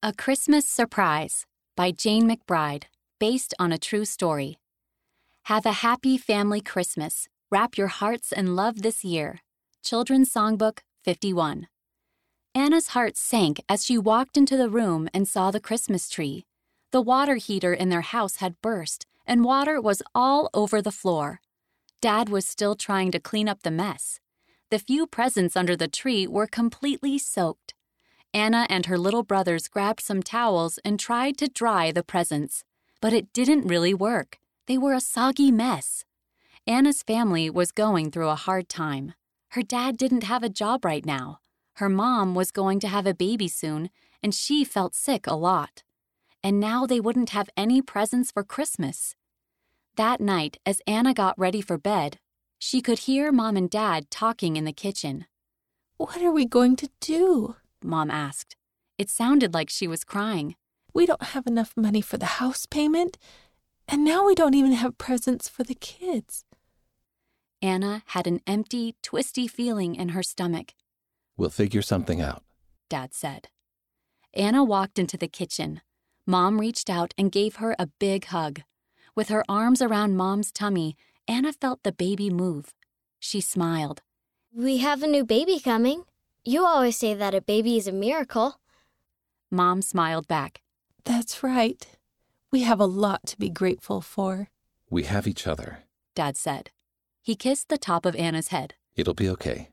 A Christmas Surprise by Jane McBride, based on a true story. Have a happy family Christmas. Wrap your hearts in love this year. Children's Songbook 51. Anna's heart sank as she walked into the room and saw the Christmas tree. The water heater in their house had burst, and water was all over the floor. Dad was still trying to clean up the mess. The few presents under the tree were completely soaked. Anna and her little brothers grabbed some towels and tried to dry the presents. But it didn't really work. They were a soggy mess. Anna's family was going through a hard time. Her dad didn't have a job right now. Her mom was going to have a baby soon, and she felt sick a lot. And now they wouldn't have any presents for Christmas. That night, as Anna got ready for bed, she could hear Mom and Dad talking in the kitchen. What are we going to do? Mom asked. It sounded like she was crying. We don't have enough money for the house payment, and now we don't even have presents for the kids. Anna had an empty, twisty feeling in her stomach. We'll figure something out, Dad said. Anna walked into the kitchen. Mom reached out and gave her a big hug. With her arms around Mom's tummy, Anna felt the baby move. She smiled. We have a new baby coming. You always say that a baby is a miracle. Mom smiled back. That's right. We have a lot to be grateful for. We have each other. Dad said. He kissed the top of Anna's head. It'll be okay.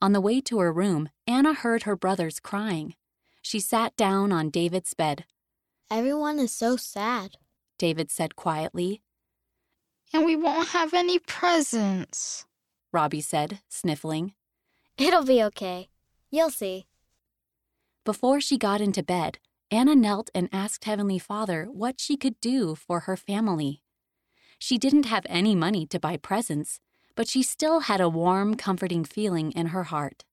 On the way to her room, Anna heard her brothers crying. She sat down on David's bed. Everyone is so sad, David said quietly. And we won't have any presents, Robbie said, sniffling. It'll be okay. You'll see. Before she got into bed, Anna knelt and asked Heavenly Father what she could do for her family. She didn't have any money to buy presents, but she still had a warm, comforting feeling in her heart.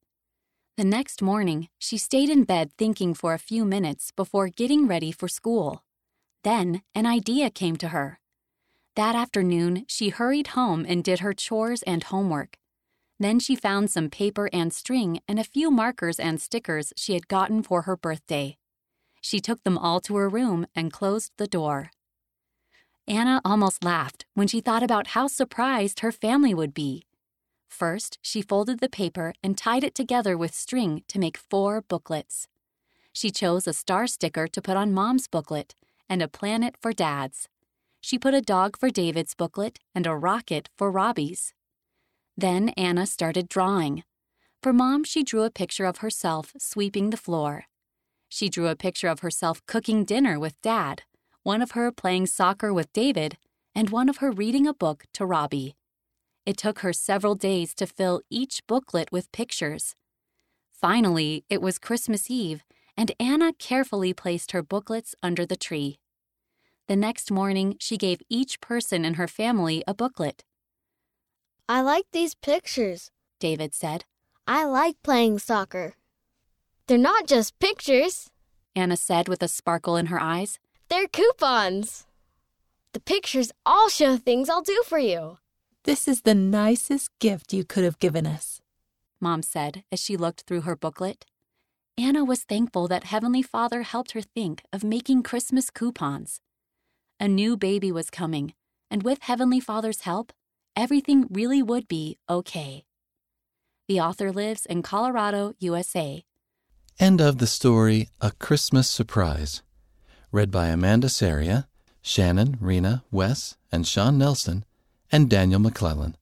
The next morning, she stayed in bed thinking for a few minutes before getting ready for school. Then an idea came to her. That afternoon, she hurried home and did her chores and homework. Then she found some paper and string and a few markers and stickers she had gotten for her birthday. She took them all to her room and closed the door. Anna almost laughed when she thought about how surprised her family would be. First, she folded the paper and tied it together with string to make four booklets. She chose a star sticker to put on Mom's booklet and a planet for Dad's. She put a dog for David's booklet and a rocket for Robbie's. Then Anna started drawing. For Mom, she drew a picture of herself sweeping the floor. She drew a picture of herself cooking dinner with Dad, one of her playing soccer with David, and one of her reading a book to Robbie. It took her several days to fill each booklet with pictures. Finally, it was Christmas Eve, and Anna carefully placed her booklets under the tree. The next morning, she gave each person in her family a booklet. I like these pictures, David said. I like playing soccer. They're not just pictures, Anna said with a sparkle in her eyes. They're coupons. The pictures all show things I'll do for you. This is the nicest gift you could have given us, Mom said as she looked through her booklet. Anna was thankful that Heavenly Father helped her think of making Christmas coupons. A new baby was coming, and with Heavenly Father's help, everything really would be okay. The author lives in Colorado, USA. End of the story A Christmas Surprise. Read by Amanda Saria, Shannon, Rena, Wes, and Sean Nelson, and Daniel McClellan.